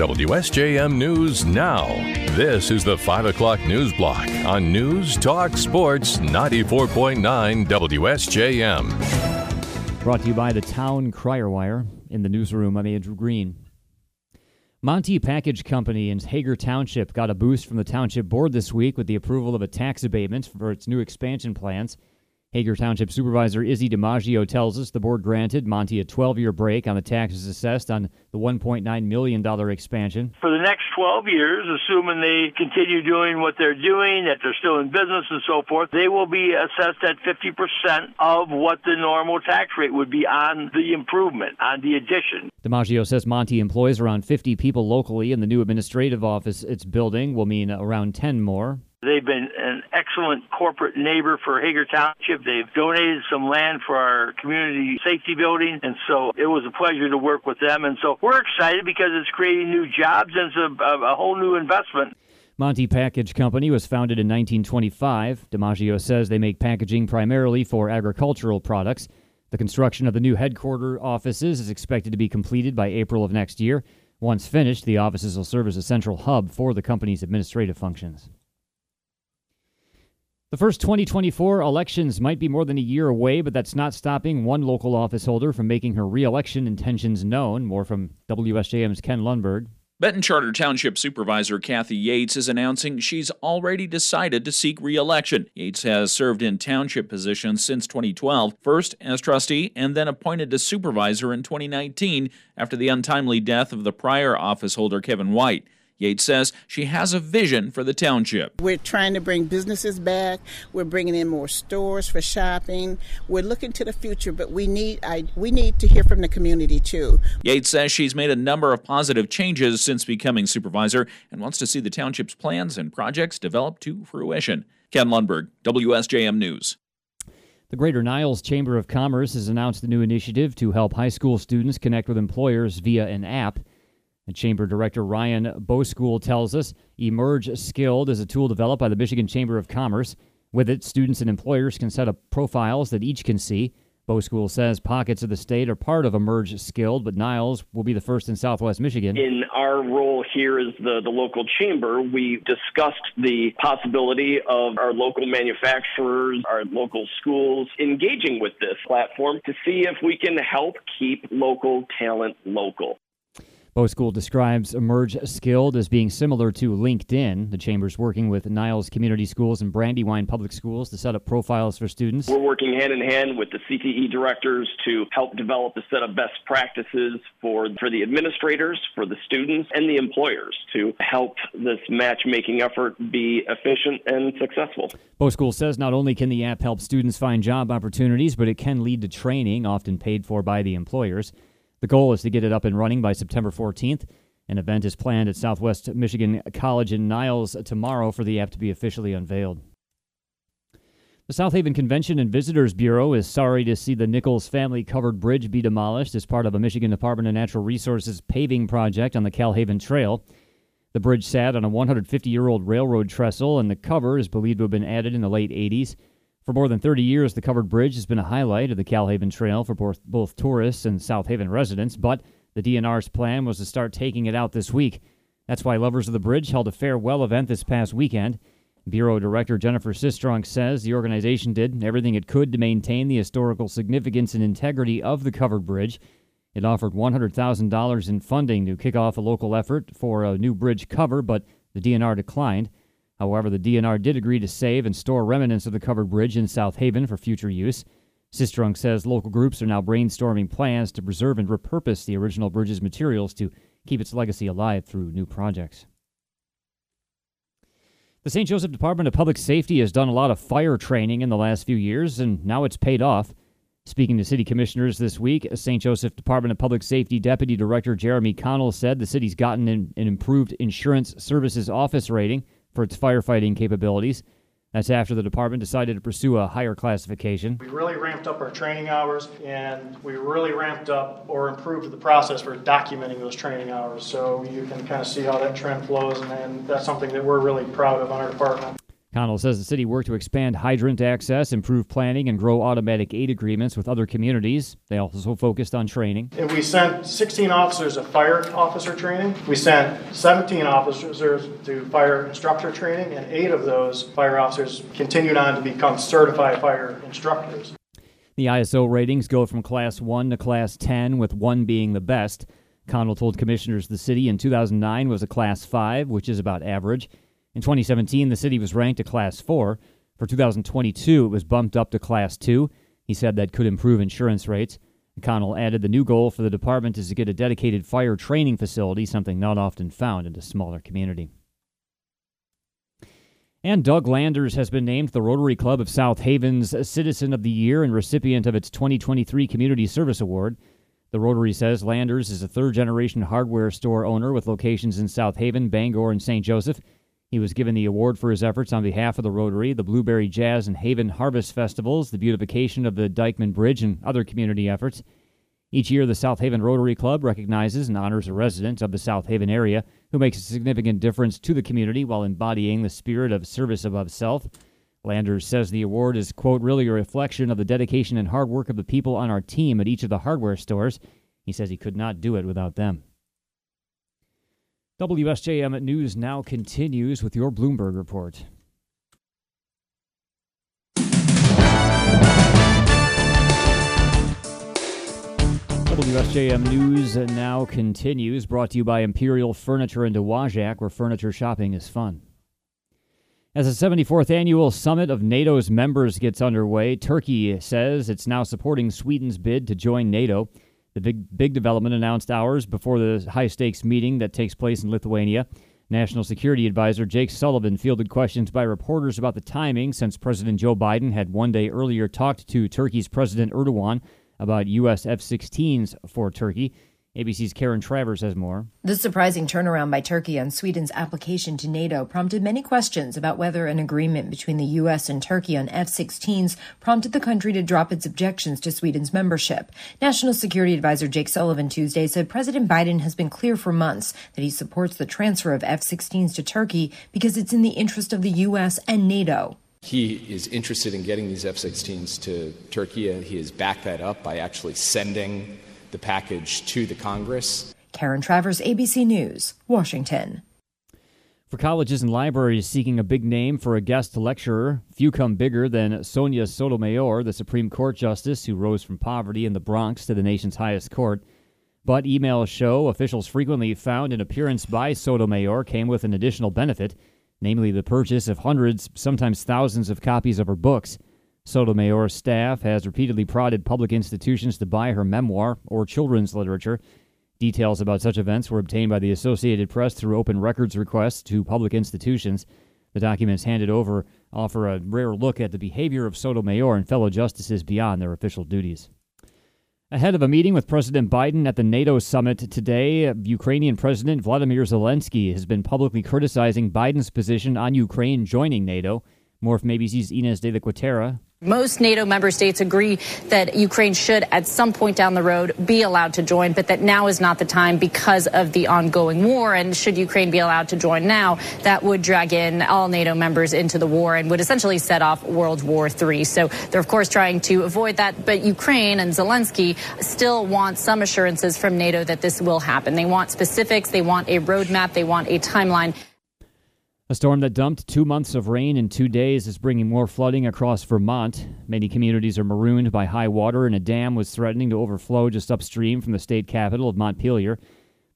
WSJM News Now. This is the 5 o'clock news block on News Talk Sports 94.9 WSJM. Brought to you by the Town Crier Wire. In the newsroom, I'm Andrew Green. Monte Package Company in Hagar Township got a boost from the Township Board this week with the approval of a tax abatement for its new expansion plans. Hagar Township Supervisor Izzy DiMaggio tells us the board granted Monte a 12 year break on the taxes assessed on the $1.9 million expansion. For the next 12 years, assuming they continue doing what they're doing, that they're still in business and so forth, they will be assessed at 50% of what the normal tax rate would be on the improvement, on the addition. DiMaggio says Monte employs around 50 people locally, and the new administrative office it's building will mean around 10 more. They've been an excellent corporate neighbor for Hagar Township. They've donated some land for our community safety building, and so it was a pleasure to work with them. And so we're excited because it's creating new jobs and it's a, a, whole new investment. Monte Package Company was founded in 1925. DiMaggio says they make packaging primarily for agricultural products. The construction of the new headquarters offices is expected to be completed by April of next year. Once finished, the offices will serve as a central hub for the company's administrative functions. The first 2024 elections might be more than a year away, but that's not stopping one local office holder from making her reelection intentions known. More from WSJM's Ken Lundberg. Benton Charter Township Supervisor Kathy Yates is announcing she's already decided to seek re-election. Yates has served in township positions since 2012, first as trustee and then appointed to supervisor in 2019 after the untimely death of the prior office holder Kevin White. Yates says she has a vision for the township. We're trying to bring businesses back. We're bringing in more stores for shopping. We're looking to the future, but we need I, we need to hear from the community too. Yates says she's made a number of positive changes since becoming supervisor and wants to see the township's plans and projects develop to fruition. Ken Lundberg, WSJM News. The Greater Niles Chamber of Commerce has announced a new initiative to help high school students connect with employers via an app. And Chamber Director Ryan Boschool tells us Emerge Skilled is a tool developed by the Michigan Chamber of Commerce. With it, students and employers can set up profiles that each can see. Boschool says pockets of the state are part of Emerge Skilled, but Niles will be the first in Southwest Michigan. In our role here as the, the local chamber, we discussed the possibility of our local manufacturers, our local schools engaging with this platform to see if we can help keep local talent local. Boschool describes Emerge Skilled as being similar to LinkedIn. The chamber's working with Niles Community Schools and Brandywine Public Schools to set up profiles for students. We're working hand in hand with the CTE directors to help develop a set of best practices for, for the administrators, for the students, and the employers to help this matchmaking effort be efficient and successful. Boschool says not only can the app help students find job opportunities, but it can lead to training, often paid for by the employers. The goal is to get it up and running by September 14th. An event is planned at Southwest Michigan College in Niles tomorrow for the app to be officially unveiled. The South Haven Convention and Visitors Bureau is sorry to see the Nichols family covered bridge be demolished as part of a Michigan Department of Natural Resources paving project on the Kal-Haven Trail. The bridge sat on a 150 year old railroad trestle, and the cover is believed to have been added in the late 80s. For more than 30 years, the covered bridge has been a highlight of the Kal-Haven Trail for both, both tourists and South Haven residents, but the DNR's plan was to start taking it out this week. That's why Lovers of the Bridge held a farewell event this past weekend. Bureau Director Jennifer Sistrunk says the organization did everything it could to maintain the historical significance and integrity of the covered bridge. It offered $100,000 in funding to kick off a local effort for a new bridge cover, but the DNR declined. However, the DNR did agree to save and store remnants of the covered bridge in South Haven for future use. Sistrunk says local groups are now brainstorming plans to preserve and repurpose the original bridge's materials to keep its legacy alive through new projects. The St. Joseph Department of Public Safety has done a lot of fire training in the last few years, and now it's paid off. Speaking to city commissioners this week, St. Joseph Department of Public Safety Deputy Director Jeremy Connell said the city's gotten an, an improved insurance services office rating for its firefighting capabilities. That's after the department decided to pursue a higher classification. We really ramped up our training hours and we really ramped up or improved the process for documenting those training hours. So you can kind of see how that trend flows, and, that's something that we're really proud of on our department. Connell says the city worked to expand hydrant access, improve planning, and grow automatic aid agreements with other communities. They also focused on training. And we sent 16 officers to fire officer training. We sent 17 officers to fire instructor training, and eight of those fire officers continued on to become certified fire instructors. The ISO ratings go from Class 1 to Class 10, with 1 being the best. Connell told commissioners the city in 2009 was a Class 5, which is about average. In 2017, the city was ranked a Class 4. For 2022, it was bumped up to Class 2. He said that could improve insurance rates. Connell added the new goal for the department is to get a dedicated fire training facility, something not often found in a smaller community. And Doug Landers has been named the Rotary Club of South Haven's Citizen of the Year and recipient of its 2023 Community Service Award. The Rotary says Landers is a third generation hardware store owner with locations in South Haven, Bangor, and St. Joseph. He was given the award for his efforts on behalf of the Rotary, the Blueberry Jazz and Haven Harvest Festivals, the beautification of the Dyckman Bridge, and other community efforts. Each year, the South Haven Rotary Club recognizes and honors a resident of the South Haven area who makes a significant difference to the community while embodying the spirit of service above self. Landers says the award is, quote, really a reflection of the dedication and hard work of the people on our team at each of the hardware stores. He says he could not do it without them. WSJM News now continues with your Bloomberg report. WSJM News now continues, brought to you by Imperial Furniture in Dowagiac, where furniture shopping is fun. As the 74th annual summit of NATO's members gets underway, Turkey says it's now supporting Sweden's bid to join NATO. The big, big development announced hours before the high stakes meeting that takes place in Lithuania. National Security Advisor Jake Sullivan fielded questions by reporters about the timing since President Joe Biden had one day earlier talked to Turkey's President Erdogan about U.S. F 16s for Turkey. ABC's Karen Travers has more. The surprising turnaround by Turkey on Sweden's application to NATO prompted many questions about whether an agreement between the U.S. and Turkey on F 16s prompted the country to drop its objections to Sweden's membership. National Security Advisor Jake Sullivan Tuesday said President Biden has been clear for months that he supports the transfer of F 16s to Turkey because it's in the interest of the U.S. and NATO. He is interested in getting these F 16s to Turkey, and he has backed that up by actually sending the package to the Congress. Karen Travers, ABC News, Washington. For colleges and libraries seeking a big name for a guest lecturer, few come bigger than Sonia Sotomayor, the Supreme Court Justice who rose from poverty in the Bronx to the nation's highest court. But emails show officials frequently found an appearance by Sotomayor came with an additional benefit, namely the purchase of hundreds, sometimes thousands of copies of her books. Sotomayor's staff has repeatedly prodded public institutions to buy her memoir or children's literature. Details about such events were obtained by the Associated Press through open records requests to public institutions. The documents handed over offer a rare look at the behavior of Sotomayor and fellow justices beyond their official duties. Ahead of a meeting with President Biden at the NATO summit today, Ukrainian President Vladimir Zelensky has been publicly criticizing Biden's position on Ukraine joining NATO. More from ABC's Ines de La Cuetara most NATO member states agree that Ukraine should, at some point down the road, be allowed to join, but that now is not the time because of the ongoing war. And should Ukraine be allowed to join now, that would drag in all NATO members into the war and would essentially set off World War III. So they're, of course, trying to avoid that. But Ukraine and Zelensky still want some assurances from NATO that this will happen. They want specifics, they want a roadmap, they want a timeline. A storm that dumped two months of rain in two days is bringing more flooding across Vermont. Many communities are marooned by high water, and a dam was threatening to overflow just upstream from the state capital of Montpelier.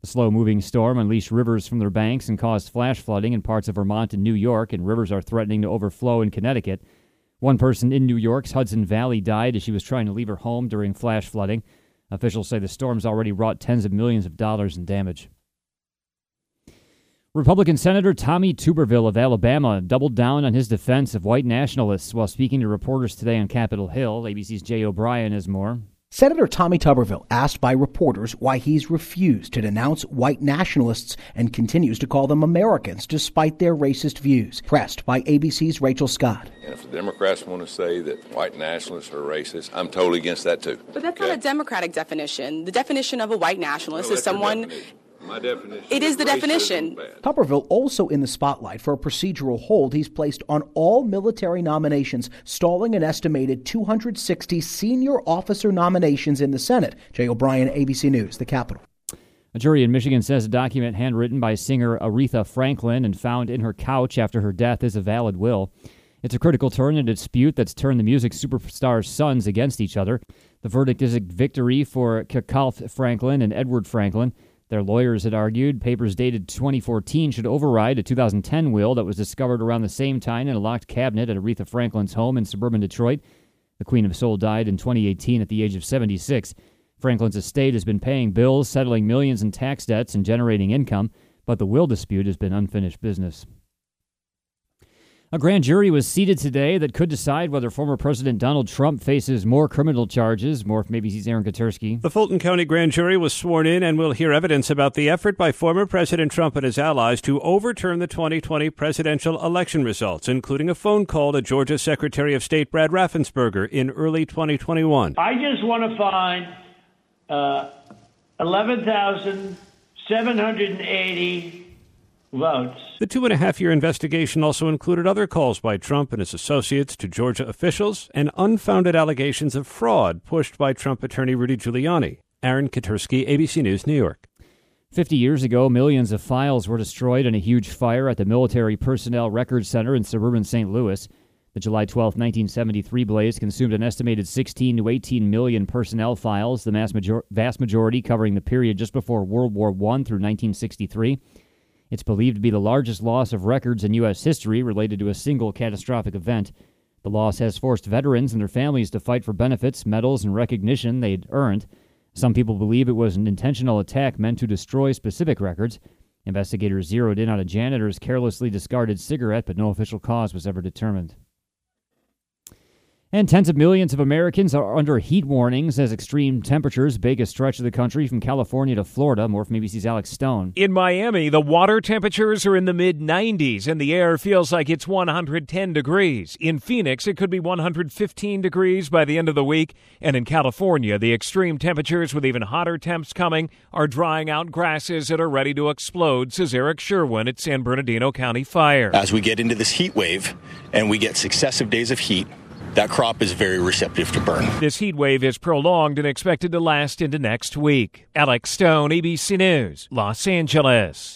The slow moving storm unleashed rivers from their banks and caused flash flooding in parts of Vermont and New York, and rivers are threatening to overflow in Connecticut. One person in New York's Hudson Valley died as she was trying to leave her home during flash flooding. Officials say the storm's already wrought tens of millions of dollars in damage. Republican Senator Tommy Tuberville of Alabama doubled down on his defense of white nationalists while speaking to reporters today on Capitol Hill. ABC's Jay O'Brien has more. Senator Tommy Tuberville asked by reporters why he's refused to denounce white nationalists and continues to call them Americans despite their racist views. Pressed by ABC's Rachel Scott. And if the Democrats want to say that white nationalists are racist, I'm totally against that too. But that's okay? not a Democratic definition. The definition of a white nationalist well, is someone My definition. It is the definition. Tuberville also in the spotlight for a procedural hold he's placed on all military nominations, stalling an estimated 260 senior officer nominations in the Senate. Jay O'Brien, ABC News, the Capitol. A jury in Michigan says a document handwritten by singer Aretha Franklin and found in her couch after her death is a valid will. It's a critical turn in a dispute that's turned the music superstar's sons against each other. The verdict is a victory for Kecalf Franklin and Edward Franklin. Their lawyers had argued papers dated 2014 should override a 2010 will that was discovered around the same time in a locked cabinet at Aretha Franklin's home in suburban Detroit. The Queen of Soul died in 2018 at the age of 76. Franklin's estate has been paying bills, settling millions in tax debts, and generating income, but the will dispute has been unfinished business. A grand jury was seated today that could decide whether former President Donald Trump faces more criminal charges. More ABC's Aaron Katersky. The Fulton County grand jury was sworn in and will hear evidence about the effort by former President Trump and his allies to overturn the 2020 presidential election results, including a phone call to Georgia Secretary of State Brad Raffensperger in early 2021. I just want to find uh, 11,780 votes. The two and a half year investigation also included other calls by Trump and his associates to Georgia officials and unfounded allegations of fraud pushed by Trump attorney Rudy Giuliani. Aaron Katersky, ABC News, New York. 50 years ago, millions of files were destroyed in a huge fire at the Military Personnel Records Center in suburban St. Louis. The July 12, 1973 blaze consumed an estimated 16 to 18 million personnel files, the major- vast majority covering the period just before World War I through 1963. It's believed to be the largest loss of records in U.S. history related to a single catastrophic event. The loss has forced veterans and their families to fight for benefits, medals, and recognition they'd earned. Some people believe it was an intentional attack meant to destroy specific records. Investigators zeroed in on a janitor's carelessly discarded cigarette, but no official cause was ever determined. And tens of millions of Americans are under heat warnings as extreme temperatures bake a stretch of the country from California to Florida. More from ABC's Alex Stone. In Miami, the water temperatures are in the mid 90s and the air feels like it's 110 degrees. In Phoenix, it could be 115 degrees by the end of the week. And in California, the extreme temperatures with even hotter temps coming are drying out grasses that are ready to explode, says Eric Sherwin at San Bernardino County Fire. As we get into this heat wave and we get successive days of heat, that crop is very receptive to burn. This heat wave is prolonged and expected to last into next week. Alex Stone, ABC News, Los Angeles.